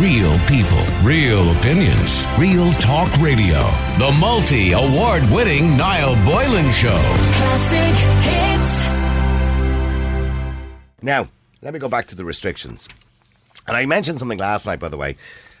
Real people, real opinions, real talk radio. The multi award winning Niall Boylan Show. Classic hits. Now, let me go back to the restrictions. And I mentioned something last night, by the way.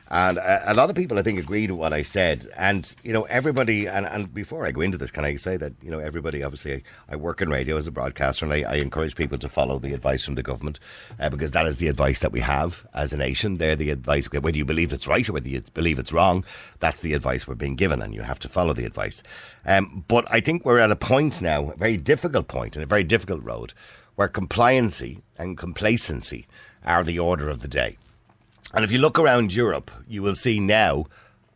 And a, a lot of people, I think, agreed with what I said. And, you know, everybody, and, and before I go into this, can I say that, you know, everybody, obviously, I, I work in radio as a broadcaster and I, I encourage people to follow the advice from the government uh, because that is the advice that we have as a nation. They're the advice, whether you believe it's right or whether you believe it's wrong, that's the advice we're being given and you have to follow the advice. Um, but I think we're at a point now, a very difficult point and a very difficult road, where compliancy and complacency are the order of the day. And if you look around Europe, you will see now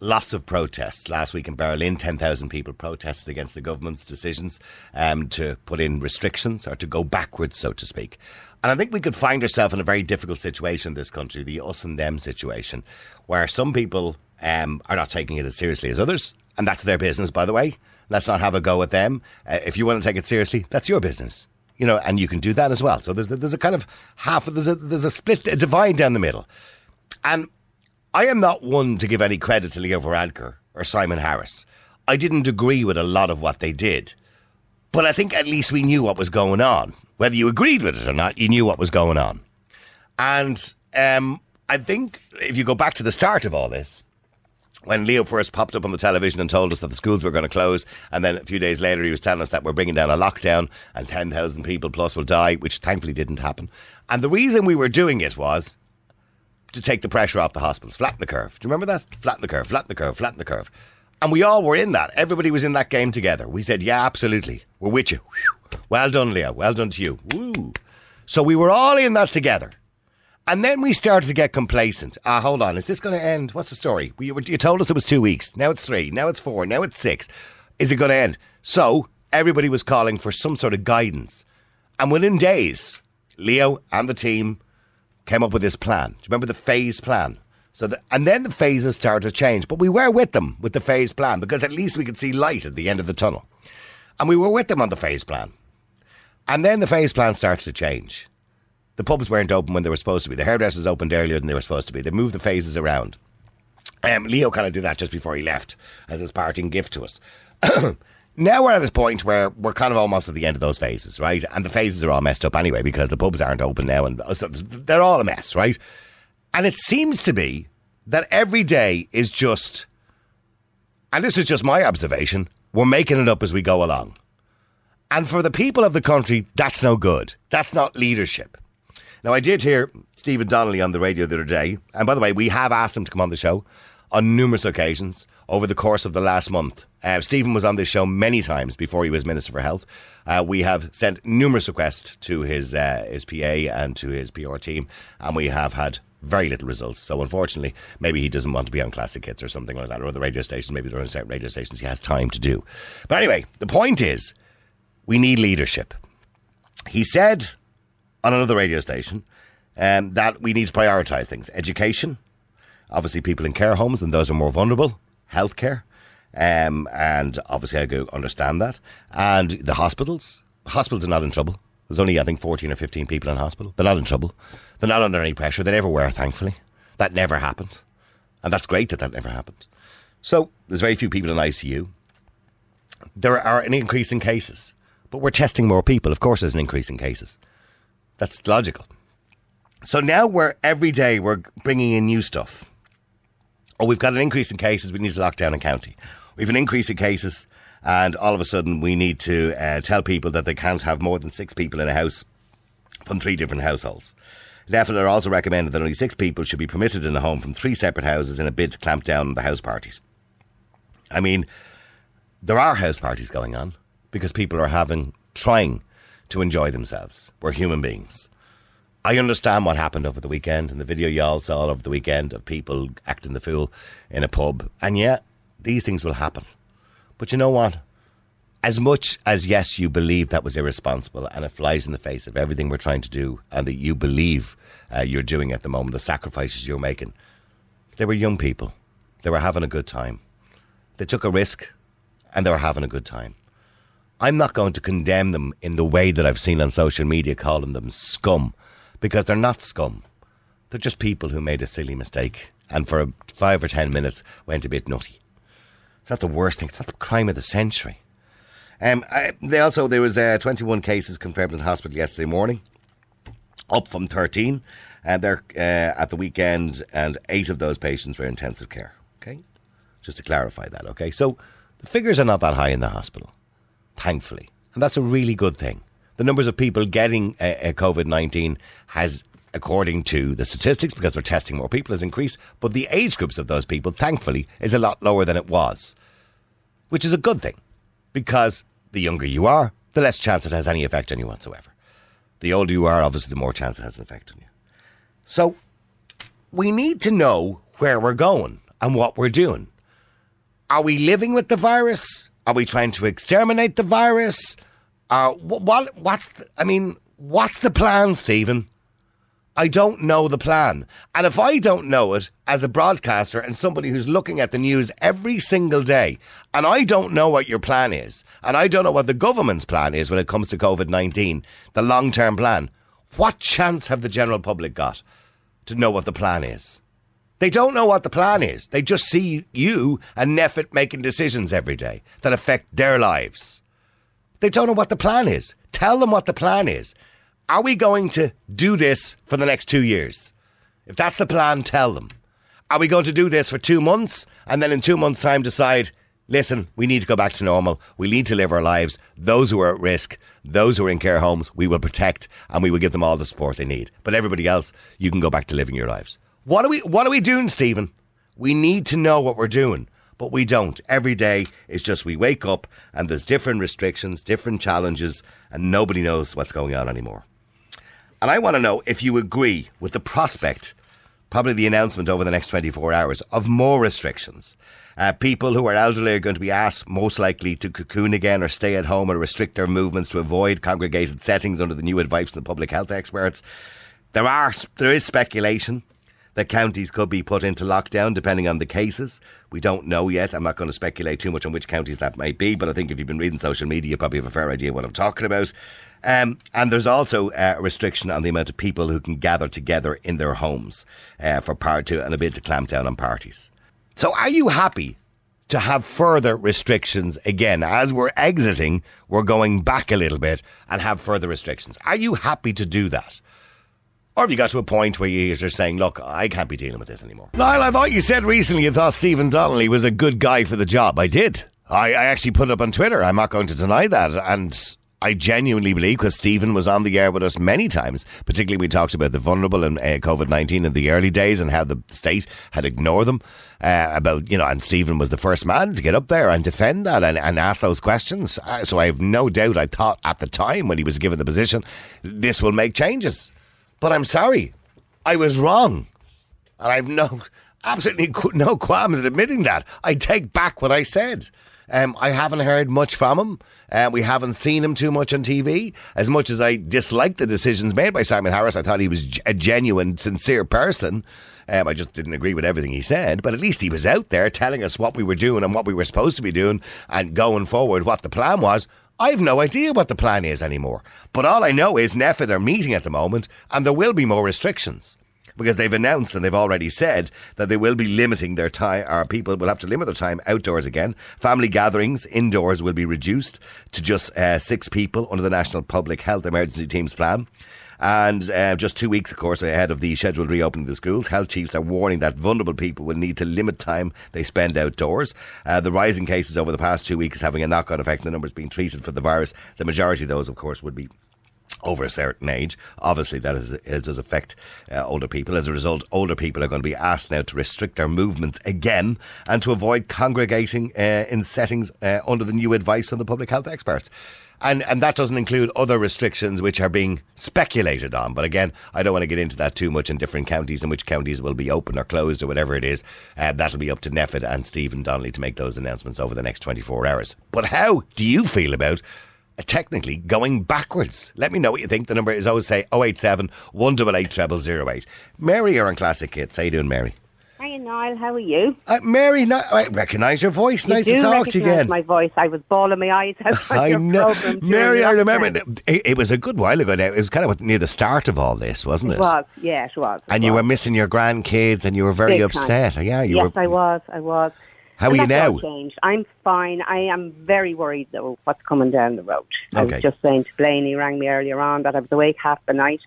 lots of protests. Last week in Berlin, 10,000 people protested against the government's decisions um, to put in restrictions or to go backwards, so to speak. And I think we could find ourselves in a very difficult situation in this country, the us and them situation, where some people um, are not taking it as seriously as others. And that's their business, by the way. Let's not have a go at them. Uh, if you want to take it seriously, that's your business. You know, and you can do that as well. So there's, there's a kind of half, there's a, there's a split, a divide down the middle. And I am not one to give any credit to Leo Varadkar or Simon Harris. I didn't agree with a lot of what they did. But I think at least we knew what was going on. Whether you agreed with it or not, you knew what was going on. And um, I think if you go back to the start of all this, when Leo first popped up on the television and told us that the schools were going to close, and then a few days later he was telling us that we're bringing down a lockdown and 10,000 people plus will die, which thankfully didn't happen. And the reason we were doing it was to take the pressure off the hospitals, flatten the curve. Do you remember that? Flatten the curve, flatten the curve, flatten the curve. And we all were in that. Everybody was in that game together. We said, yeah, absolutely. We're with you. Well done, Leo. Well done to you. Woo. So we were all in that together. And then we started to get complacent. Ah, hold on. Is this going to end? What's the story? You, you told us it was two weeks. Now it's three. Now it's four. Now it's six. Is it going to end? So everybody was calling for some sort of guidance. And within days, Leo and the team came up with this plan. Do you remember the phase plan? So, the, and then the phases started to change, but we were with them with the phase plan because at least we could see light at the end of the tunnel, and we were with them on the phase plan. And then the phase plan started to change. The pubs weren't open when they were supposed to be. The hairdressers opened earlier than they were supposed to be. They moved the phases around. Um, Leo kind of did that just before he left as his parting gift to us. now we're at this point where we're kind of almost at the end of those phases, right? And the phases are all messed up anyway because the pubs aren't open now, and uh, so they're all a mess, right? And it seems to be that every day is just, and this is just my observation, we're making it up as we go along. And for the people of the country, that's no good. That's not leadership. Now, I did hear Stephen Donnelly on the radio the other day, and by the way, we have asked him to come on the show on numerous occasions over the course of the last month. Uh, Stephen was on this show many times before he was Minister for Health. Uh, we have sent numerous requests to his uh, his PA and to his PR team, and we have had very little results. So unfortunately, maybe he doesn't want to be on classic hits or something like that, or the radio stations. Maybe there are certain radio stations he has time to do. But anyway, the point is, we need leadership. He said on another radio station um, that we need to prioritise things: education, obviously people in care homes, and those are more vulnerable, healthcare, um, and obviously I go understand that, and the hospitals. Hospitals are not in trouble. There's only I think 14 or 15 people in hospital. They're not in trouble. They're not under any pressure. They never were, thankfully. That never happened, and that's great that that never happened. So there's very few people in ICU. There are an increase in cases, but we're testing more people. Of course, there's an increase in cases. That's logical. So now we're every day we're bringing in new stuff. Oh, we've got an increase in cases. We need to lock down a county. We've an increase in cases, and all of a sudden we need to uh, tell people that they can't have more than six people in a house from three different households. Leffler also recommended that only six people should be permitted in a home from three separate houses in a bid to clamp down on the house parties. I mean, there are house parties going on because people are having trying to enjoy themselves. We're human beings. I understand what happened over the weekend and the video y'all saw over the weekend of people acting the fool in a pub. And yeah, these things will happen. But you know what? As much as, yes, you believe that was irresponsible and it flies in the face of everything we're trying to do and that you believe uh, you're doing at the moment, the sacrifices you're making, they were young people. They were having a good time. They took a risk and they were having a good time. I'm not going to condemn them in the way that I've seen on social media calling them scum because they're not scum. They're just people who made a silly mistake and for five or ten minutes went a bit nutty. It's not the worst thing. It's not the crime of the century. Um, I, they also there was uh, 21 cases confirmed in hospital yesterday morning, up from 13, and they're uh, at the weekend, and eight of those patients were in intensive care. Okay, just to clarify that. Okay, so the figures are not that high in the hospital, thankfully, and that's a really good thing. The numbers of people getting uh, uh COVID 19 has according to the statistics, because we're testing more people, has increased. But the age groups of those people, thankfully, is a lot lower than it was, which is a good thing because the younger you are, the less chance it has any effect on you whatsoever. The older you are, obviously, the more chance it has an effect on you. So we need to know where we're going and what we're doing. Are we living with the virus? Are we trying to exterminate the virus? Uh, what, what's the, I mean, what's the plan, Stephen? I don't know the plan. And if I don't know it as a broadcaster and somebody who's looking at the news every single day, and I don't know what your plan is, and I don't know what the government's plan is when it comes to COVID 19, the long term plan, what chance have the general public got to know what the plan is? They don't know what the plan is. They just see you and NPHET making decisions every day that affect their lives. They don't know what the plan is. Tell them what the plan is. Are we going to do this for the next two years? If that's the plan, tell them. Are we going to do this for two months and then in two months' time decide, listen, we need to go back to normal. We need to live our lives. Those who are at risk, those who are in care homes, we will protect and we will give them all the support they need. But everybody else, you can go back to living your lives. What are we, what are we doing, Stephen? We need to know what we're doing but we don't. Every day is just we wake up and there's different restrictions, different challenges, and nobody knows what's going on anymore. And I want to know if you agree with the prospect, probably the announcement over the next 24 hours, of more restrictions. Uh, people who are elderly are going to be asked most likely to cocoon again or stay at home or restrict their movements to avoid congregated settings under the new advice from the public health experts. There are there is speculation that counties could be put into lockdown depending on the cases. We don't know yet. I'm not going to speculate too much on which counties that might be, but I think if you've been reading social media, you probably have a fair idea what I'm talking about. Um, and there's also uh, a restriction on the amount of people who can gather together in their homes uh, for part two and a bit to clamp down on parties. So, are you happy to have further restrictions again as we're exiting? We're going back a little bit and have further restrictions. Are you happy to do that? Or have you got to a point where you're just saying, look, I can't be dealing with this anymore? Niall, I thought you said recently you thought Stephen Donnelly was a good guy for the job. I did. I, I actually put it up on Twitter. I'm not going to deny that. And I genuinely believe, because Stephen was on the air with us many times, particularly we talked about the vulnerable and uh, COVID 19 in the early days and how the state had ignored them. Uh, about, you know, and Stephen was the first man to get up there and defend that and, and ask those questions. Uh, so I have no doubt I thought at the time when he was given the position, this will make changes. But I'm sorry, I was wrong. And I've no, absolutely no qualms in admitting that. I take back what I said. Um, I haven't heard much from him. Uh, we haven't seen him too much on TV. As much as I dislike the decisions made by Simon Harris, I thought he was a genuine, sincere person. Um, I just didn't agree with everything he said, but at least he was out there telling us what we were doing and what we were supposed to be doing and going forward, what the plan was. I have no idea what the plan is anymore. But all I know is NPHET are meeting at the moment and there will be more restrictions because they've announced and they've already said that they will be limiting their time, or people will have to limit their time outdoors again. Family gatherings indoors will be reduced to just uh, six people under the National Public Health Emergency Teams Plan. And uh, just two weeks, of course, ahead of the scheduled reopening of the schools, health chiefs are warning that vulnerable people will need to limit time they spend outdoors. Uh, the rising cases over the past two weeks is having a knock on effect on the numbers being treated for the virus. The majority of those, of course, would be over a certain age. Obviously, that is, it does affect uh, older people. As a result, older people are going to be asked now to restrict their movements again and to avoid congregating uh, in settings uh, under the new advice from the public health experts. And, and that doesn't include other restrictions which are being speculated on. But again, I don't want to get into that too much in different counties and which counties will be open or closed or whatever it is. Uh, that'll be up to NPHET and Stephen Donnelly to make those announcements over the next 24 hours. But how do you feel about technically going backwards. Let me know what you think. The number is always say 087 188 0008. Mary, you're on Classic Hits. How you doing, Mary? Hi, Niall. How are you? Uh, Mary, no, I recognise your voice. You nice to talk to you again. My voice. I was bawling my eyes out. I know, Mary. I remember it, it was a good while ago now. It was kind of near the start of all this, wasn't it? It was. Yeah, it was. it And you were missing your grandkids, and you were very Big time. upset. Yeah, you were yes, were. I was. I was. How are you now? Changed. I'm fine. I am very worried though. What's coming down the road? I Okay. was just saying to Blaine. He rang me earlier on that I was awake half the night,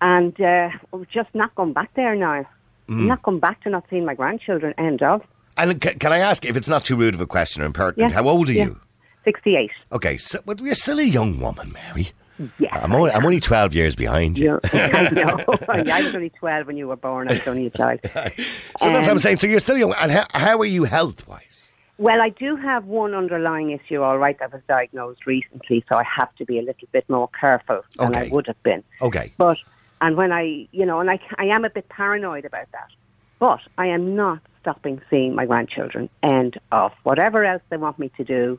and uh, I was just not going back there now. Mm. I'm not going back to not seeing my grandchildren. End of. And c- can I ask if it's not too rude of a question or impertinent? Yeah, How old are yeah. you? Sixty-eight. Okay, so, well, you're still a young woman, Mary. Yes. I'm only, I'm only 12 years behind you. I know. I was only 12 when you were born. I was only a child. So that's what I'm Um, saying. So you're still young. And how, how are you health wise? Well, I do have one underlying issue, all right, that was diagnosed recently, so I have to be a little bit more careful than Okay. I would have been. Okay. But, and when I, you know, and I, I am a bit paranoid about that. But I am not stopping seeing my grandchildren. End of. Whatever else they want me to do,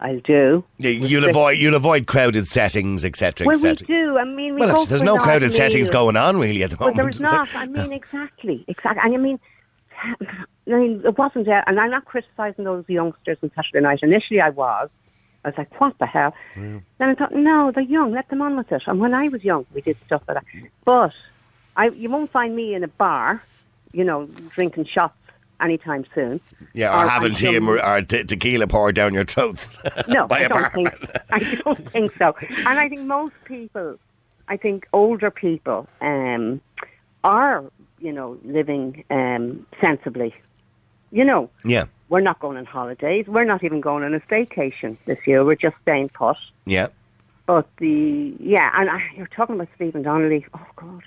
I'll do. Yeah, You'll avoid you'll avoid crowded settings, etc., Well, we etc. do. I mean, we Well, there's no crowded settings going on really at the But moment. there's is not. I mean, exactly, exactly. And I mean, I mean, it wasn't. Uh, and I'm not criticising those youngsters on Saturday night. Initially, I was. I was like, what the hell? Then I thought, no, they're young. Let them on with it. And when I was young, we did stuff like that. But I, you won't find me in a bar, you know, drinking shots anytime soon. Yeah, or, Or having tea or, te- tequila poured down your throat. No, by I a don't bar. think. I don't think so. And I think most people, I think older people, um, are you know living um, sensibly. You know, Yeah, we're not going on holidays. We're not even going on a staycation this year. We're just staying put. yeah. But the yeah, and I, you're talking about Stephen Donnelly. Oh God.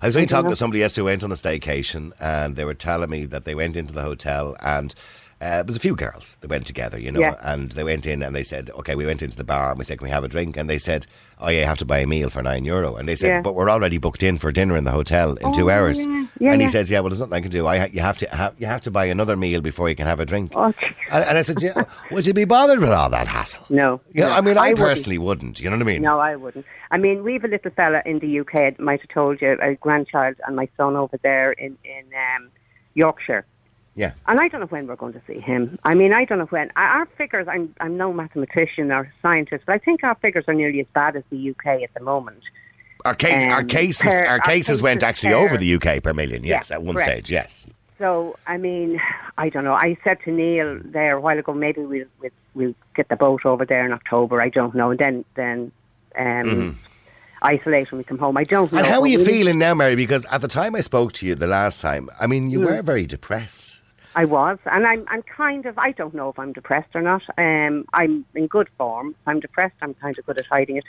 I was only talking know. to somebody else who went on a staycation, and they were telling me that they went into the hotel, and uh, it was a few girls that went together, you know, Yeah. and they went in and they said, "Okay, we went into the bar and we said, can we have a drink?" And they said, "Oh yeah, you have to buy a meal for nine euro." And they said, Yeah. "But we're already booked in for dinner in the hotel in Oh, two hours." yeah. And he said, "Yeah, well, there's nothing I can do. I ha- you have to ha- you have to buy another meal before you can have a drink." Oh. And, and I said, "Yeah, would you be bothered with all that hassle?" No. Yeah, no, I mean, I, wouldn't. personally wouldn't. You know what I mean? No, I wouldn't. I mean, we have a little fella in the UK. I might have told you, a grandchild, and my son over there in in um, Yorkshire. Yeah. And I don't know when we're going to see him. I mean, I don't know when. Our figures, I'm, I'm no mathematician or scientist, but I think our figures are nearly as bad as the UK at the moment. Our case, our Um, cases, per- our our cases went actually per- over the UK per million. Yes, Yeah, at one correct. stage. Yes. So, I mean, I don't know. I said to Neil there a while ago, maybe we'll, we'll, we'll get the boat over there in October. I don't know. And then, then um, isolate when we come home. I don't know. And how are you feeling now, Mary? Because at the time I spoke to you the last time, I mean, you were very depressed. I was, and I'm I'm kind of I don't know if I'm depressed or not. Um, I'm in good form. If I'm depressed, I'm kind of good at hiding it.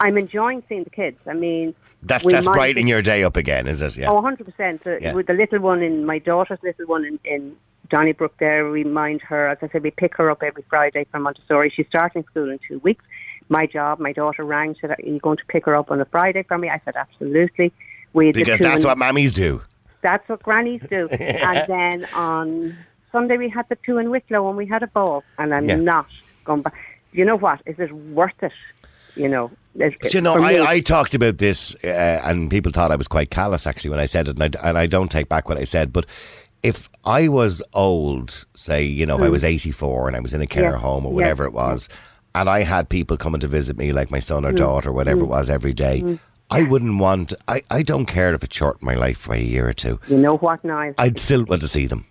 I'm enjoying seeing the kids. I mean, That's that's might brightening your day up again, is it? Yeah. Oh, 100%. Uh, Yeah. With the little one in my daughter's little one in, in Donnybrook there, we mind her. As I said, we pick her up every Friday from Montessori. She's starting school in two weeks. My job, my daughter rang, said, are you going to pick her up on a Friday for me? I said, absolutely. We because that's what mammies do. That's what grannies do. and then on Sunday we had the two in Wicklow and we had a ball. And I'm Yeah. not going back. You know what? Is it worth it? You know. But you know, I, I talked about this, uh, and people thought I was quite callous actually when I said it, and I, and I don't take back what I said. But if I was old, say, you know, if I was 84 and I was in a care Hmm. Yeah. home or Yeah. whatever it was, and I had people coming to visit me, like my son or mm. daughter, whatever it mm. was, every day, mm. I wouldn't want, I, I don't care if it shortened my life by a year or two. you know what, Niall? I'd still want to see them.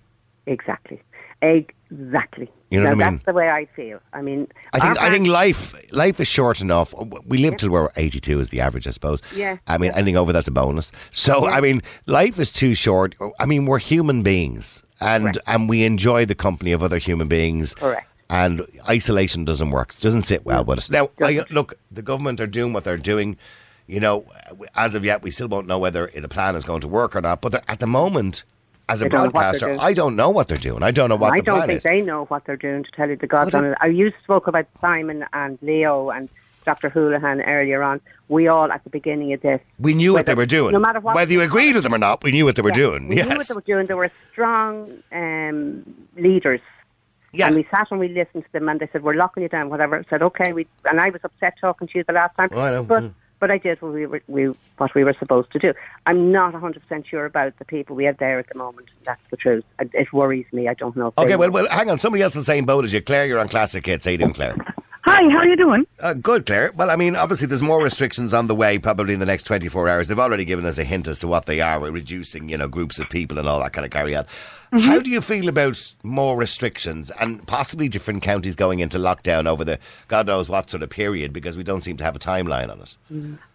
Exactly. Exactly. You know now, what I mean? That's the way I feel. I mean, I think I think life life is short enough. We live till we're eighty two is the average, I suppose. Yeah. I mean, anything over that's a bonus. So I mean, life is too short. I mean, we're human beings, and Correct. and we enjoy the company of other human beings. Correct. And isolation doesn't work. It doesn't sit well with us. Now, I, look, the government are doing what they're doing. You know, as of yet, we still won't know whether the plan is going to work or not. But at the moment, as a They don't know what they're broadcaster, doing. I don't know what they're doing. I don't know what I don't think is. they know what they're doing, to tell you the God's Well, honest. You spoke about Simon and Leo and Dr. Holohan earlier on. We all, at the beginning of this, We knew what they were doing. no matter what- Whether you agreed with them or not, we knew what they were Yeah, doing. We yes. knew what they were doing. They were strong um, leaders. Yeah. And we sat and we listened to them and they said, we're locking you down, whatever. I said, okay. We, and I was upset talking to you the last time. Oh. But Mm. But I did what we were, we, what we were supposed to do. I'm not 100% sure about the people we have there at the moment. That's the truth. It, it worries me. I don't know. if Okay, well, well, hang on. Somebody else in the same boat as you. Claire, you're on Classic Hits. How you doing, Claire? Hi, how are you doing? Uh, good, Claire. Well, I mean, obviously, there's more restrictions on the way probably in the next 24 hours. They've already given us a hint as to what they are. We're reducing, you know, groups of people and all that kind of carry on. How do you feel about more restrictions and possibly different counties going into lockdown over the God knows what sort of period because we don't seem to have a timeline on it?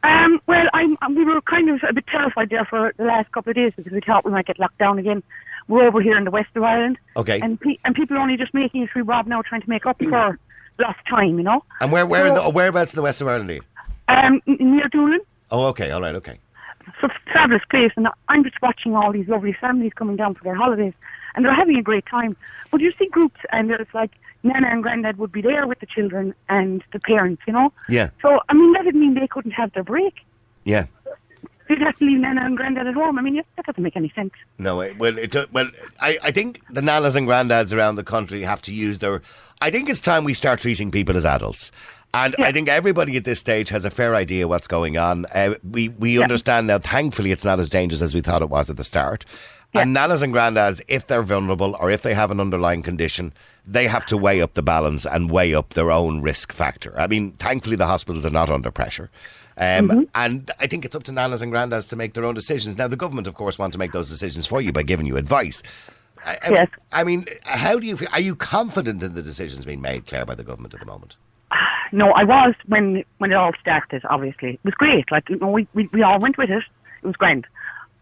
Um, well, I'm, we were kind of a bit terrified there for the last couple of days because we thought we might get locked down again. We're over here in the west of Ireland. Okay. And, pe- and people are only just making it through Rob now, trying to make up for lost time, you know? And where, where in the, whereabouts in the west of Ireland are you? Um, near Doolin. Oh, okay. All right. Okay. So fabulous place, and I'm just watching all these lovely families coming down for their holidays, and they're having a great time. But you see groups, and it's like Nana and Granddad would be there with the children and the parents, you know. Yeah. So I mean, that would mean they couldn't have their break. Yeah. They'd have to leave Nana and Granddad at home. I mean, that doesn't make any sense. No, it, well, it, uh, well, I, I think the nanas and Grandads around the country have to use their. I think it's time we start treating people as adults. And I think everybody at this stage has a fair idea what's going on. Uh, we we understand now. Thankfully, it's not as dangerous as we thought it was at the start. And nanas and grandads, if they're vulnerable or if they have an underlying condition, they have to weigh up the balance and weigh up their own risk factor. I mean, thankfully, the hospitals are not under pressure. Um, And I think it's up to nanas and granddads to make their own decisions. Now, the government, of course, want to make those decisions for you by giving you advice. I, I- Yes. I mean, how do you feel? Are you confident in the decisions being made, Claire, by the government at the moment? No, I was when when it all started. Obviously, it was great. Like you know, we, we we all went with it. It was grand.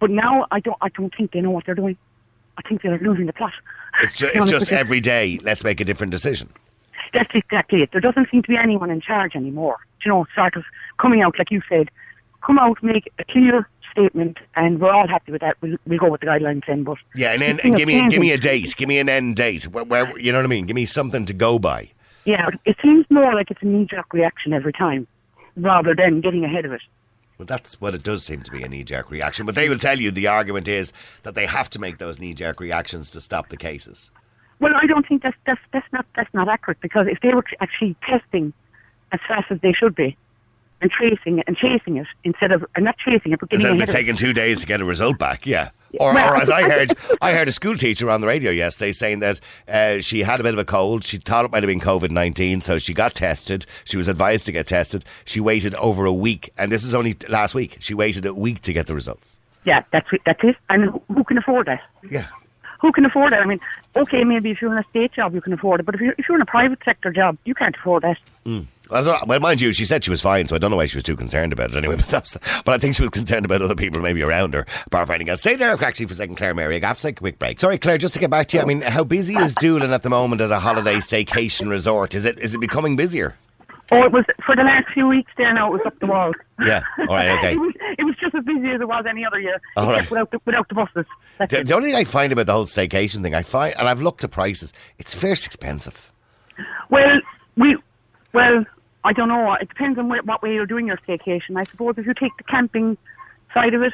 But now I don't I don't think they know what they're doing. I think they're losing the plot. It's, ju- it's just every day, let's make a different decision. That's exactly it. There doesn't seem to be anyone in charge anymore. You know, sort of coming out like you said, come out, make a clear statement, and we're all happy with that. We'll, we'll go with the guidelines then. But Yeah, and then and give me give me a date, give me an end date. Where, where you know what I mean? Give me something to go by. Yeah, it seems more like it's a knee-jerk reaction every time, rather than getting ahead of it. Well, that's what it does seem to be a knee jerk reaction. But they will tell you the argument is that they have to make those knee jerk reactions to stop the cases. Well, I don't think that's that's that's not that's not accurate because if they were actually testing as fast as they should be, and chasing it and chasing it instead of or not chasing it but getting Instead of it it. taking two days to get a result back, yeah. Or, Well, or as I heard, I heard a school teacher on the radio yesterday saying that uh, she had a bit of a cold. She thought it might have been COVID nineteen, so she got tested. She was advised to get tested. She waited over a week, and this is only last week. She waited a week to get the results. Yeah, that's it, that's it. And who- can afford that? Yeah, Who can afford that? I mean, okay, maybe if you're in a state job, you can afford it, but if you're if you're in a private sector job, you can't afford that. Well, I don't know- well, mind you, she said she was fine, so I don't know why she was too concerned about it anyway. But, that's, but I think she was concerned about other people maybe around her, bar finding out. Stay there actually for a second, Claire Mary. I have to take a quick break. Sorry, Claire, just to get back to you. I mean, how busy is Doolin at the moment as a holiday staycation resort? Is it is it becoming busier? Oh, it was for the last few weeks there. Now it was up the walls. Yeah. All right. Okay. it, was, it was just as busy as it was any other year, All right. without the, without the buses. The, the only thing I find about the whole staycation thing, I find, and I've looked at prices, it's fierce expensive. Well, we, well, I don't know. It depends on what way you're doing your staycation. I suppose if you take the camping side of it,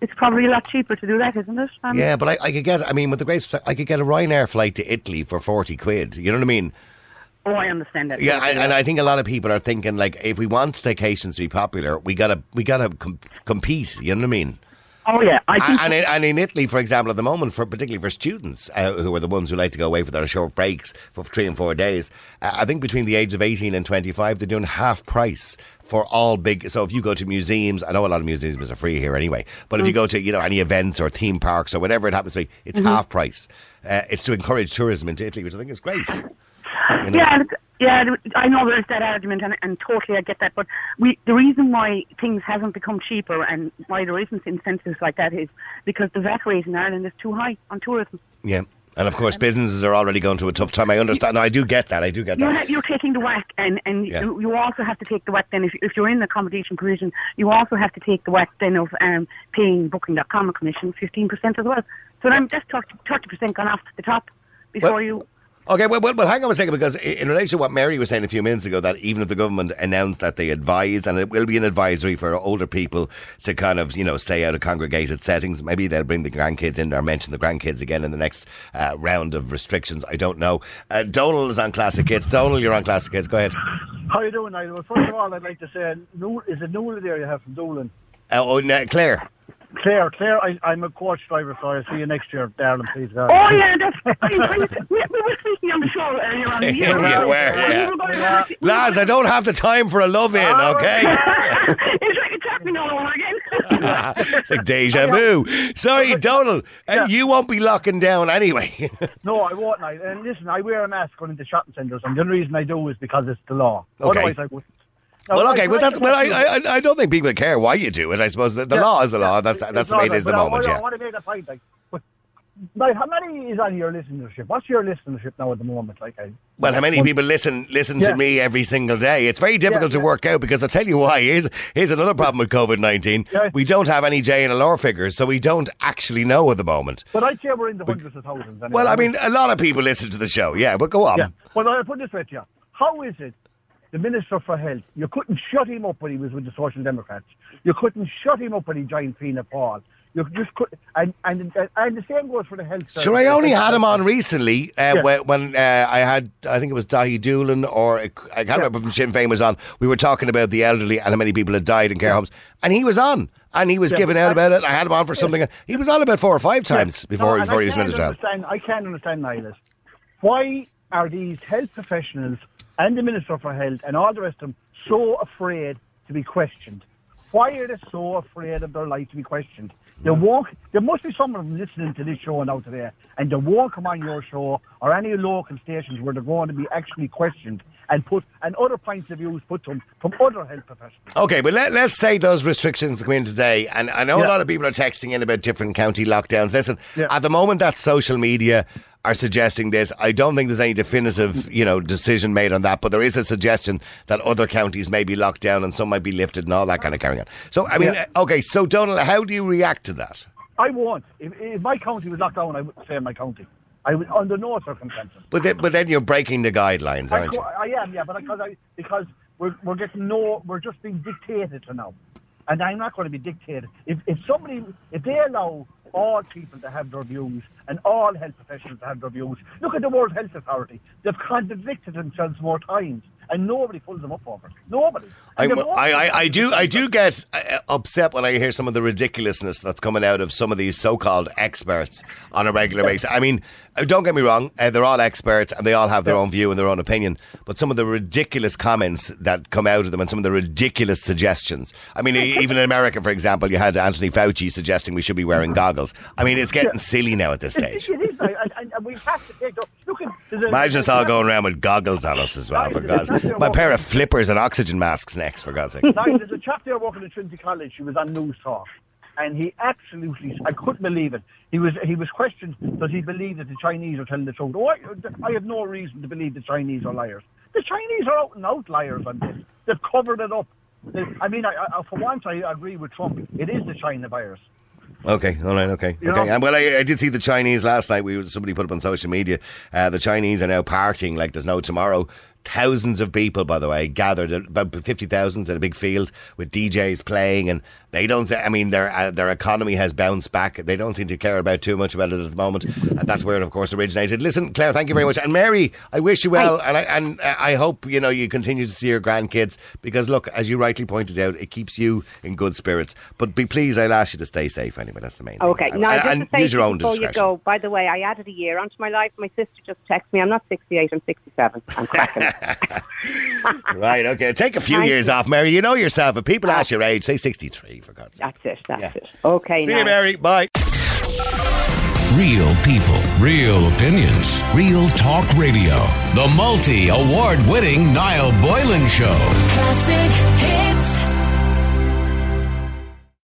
it's probably a lot cheaper to do that, isn't it? Um, Yeah, but I, I could get, I mean, with the grace, I could get a Ryanair flight to Italy for forty quid. You know what I mean? Oh, I understand that. Yeah, and, and I think a lot of people are thinking like, if we want staycations to be popular, we gotta we gotta com- compete. You know what I mean? Oh, yeah. I think. And, and, in, and in Italy, for example, at the moment, for particularly for students uh, who are the ones who like to go away for their short breaks for three and four days, uh, I think between the age of eighteen and twenty-five, they're doing half price for all big. So if you go to museums, I know a lot of museums are free here anyway, but if you go to you know any events or theme parks or whatever it happens to be, it's half price. Uh, it's to encourage tourism into Italy, which I think is great. You know? Yeah, yeah. I know there's that argument, and, and totally I get that. But we, the reason why things haven't become cheaper and why there isn't incentives like that is because the VAT rate in Ireland is too high on tourism. Yeah. And of course, businesses are already going through a tough time. I understand. No, I do get that. I do get You're, that. you're taking the whack, and, and Yeah. you, you also have to take the whack then. If, if you're in the accommodation provision, you also have to take the whack then of um, paying Booking.com a commission, 15% as well. So then that's 30, percent gone off the top before Well- you. Okay, well, well, well, hang on a second because in relation to what Mary was saying a few minutes ago, that even if the government announced that they advise, and it will be an advisory for older people to kind of, you know, stay out of congregated settings, maybe they'll bring the grandkids in or mention the grandkids again in the next uh, round of restrictions. I don't know. Uh, Donald is on Classic Hits. Donald, you're on Classic Hits. Go ahead. How are you doing, Niall? Well, first of all, I'd like to say, Noor- is it Noor there you have from Doolin? Uh, oh, no, Claire. Claire, Claire, I, I'm a coach driver, so I'll see you next year, darling, please. God. Oh yeah, that's. I, I, we, we were speaking on the show earlier on. the year. Yeah, we were, yeah. We were Lads, I don't have the time for a love in, okay? it's like it's happening all over again. it's like deja vu. Sorry, Donald, uh, Yeah. you won't be locking down anyway. No, I won't, Niall. And listen, I wear a mask going into shopping centres, and the only reason I do is because it's the law. Okay. Otherwise, I wouldn't. Well, okay, I- well, that's, I- well, I, I, I don't think people care why you do it. I suppose the, the Yeah, law is the law. yeah, That's that's the way it is the I- moment. I, Yeah. want to make a point, like, but, like, how many is on your listenership? What's your listenership now at the moment? Like, I, Well, how many people listen listen to me every single day? It's very difficult to yeah. work out because I'll tell you why. Here's here's another problem with COVID nineteen. Yeah. We don't have any J and JNLR figures, so we don't actually know at the moment. but I'd say we're in the hundreds of thousands. Anyway. Well, I mean, a lot of people listen to the show, yeah, but go on. Yeah. Well, I'll put this way to you. How is it the Minister for Health, you couldn't shut him up when he was with the Social Democrats. You couldn't shut him up when he joined Fianna Fáil. You just could, and, and, and the same goes for the health service. Sure, I only had him on recently uh, Yeah. when, when uh, I had, I think it was Daithí Doolan or I can't remember from Sinn Féin was on. We were talking about the elderly and how many people had died in care homes, and he was on, and he was Yeah. giving out about it. I had him on for something. He was on about four or five times before No, before he was minister. I can't understand, Niles. Why are these health professionals and the Minister for Health and all the rest of them so afraid to be questioned? Why are they so afraid of their life to be questioned? They mm. won't, there must be someone listening to this show now today, and they won't come on your show or any local stations where they're going to be actually questioned and put and other points of views put to them from other health professionals. Okay, but let, let's say those restrictions come in today, and I know a lot of people are texting in about different county lockdowns. Listen, Yeah. at the moment that social media are suggesting this, I don't think there's any definitive, you know, decision made on that, but there is a suggestion that other counties may be locked down and some might be lifted and all that kind of carrying on. So, I mean, Yeah. uh, okay, so Donald, how do you react to that? I won't. If, if my county was locked down, I wouldn't say my county. I would, under no circumstances. But then, but then you're breaking the guidelines, aren't you? co- I am, yeah, but because I because we're we're getting no, we're just being dictated to now, and I'm not going to be dictated. If if somebody if they allow all people to have their views and all health professionals to have their views, look at the World Health Authority. They've contradicted themselves more times, and nobody pulls them up over it. Nobody. I, I, I, do I do get uh, upset when I hear some of the ridiculousness that's coming out of some of these so-called experts on a regular basis. I mean, uh, don't get me wrong, uh, they're all experts and they all have their Yeah. own view and their own opinion. But some of the ridiculous comments that come out of them and some of the ridiculous suggestions. I mean, even in America, for example, you had Anthony Fauci suggesting we should be wearing goggles. I mean, it's getting silly now at this stage. it is, and, and we have to take. the- Look at there's a- Imagine us all going around with goggles on us as well, for God's. My pair of flippers and oxygen masks next, for God's sake. Now, there's a chap there working at Trinity College. He was on Newstalk, and he absolutely, I couldn't believe it. He was he was questioned, does he believe that the Chinese are telling the truth? Oh, I, I have no reason to believe the Chinese are liars. The Chinese are out and out liars on this. They've covered it up. They- I mean, I, I, for once, I agree with Trump. It is the China virus. Okay, all right, okay, You okay. know? And well, I, I did see the Chinese last night. We somebody put up on social media. Uh, the Chinese are now partying like there's no tomorrow. Thousands of people, by the way, gathered at about fifty thousand in a big field with DJs playing, and they don't. I mean, their uh, their economy has bounced back. They don't seem to care about too much about it at the moment, and that's where it, of course, originated. Listen, Claire, thank you very much, and Mary, I wish you well, and I and uh, I hope you know you continue to see your grandkids because look, as you rightly pointed out, it keeps you in good spirits. But be pleased, I'll ask you to stay safe anyway. That's the main thing. Okay. And- Now, and, and use your own before discretion. you go, by the way, I added a year onto my life. My sister just texted me. I'm not 68, I'm 67. I'm cracking. Right, okay. Take a few Thank years you. off, Mary. You know yourself. If people ask your age, say 63, for God's sake. that's it. That's Yeah. it. Okay. See now. you, Mary. Bye. Real people, real opinions, real talk radio. The multi award winning Niall Boylan Show. Classic hits.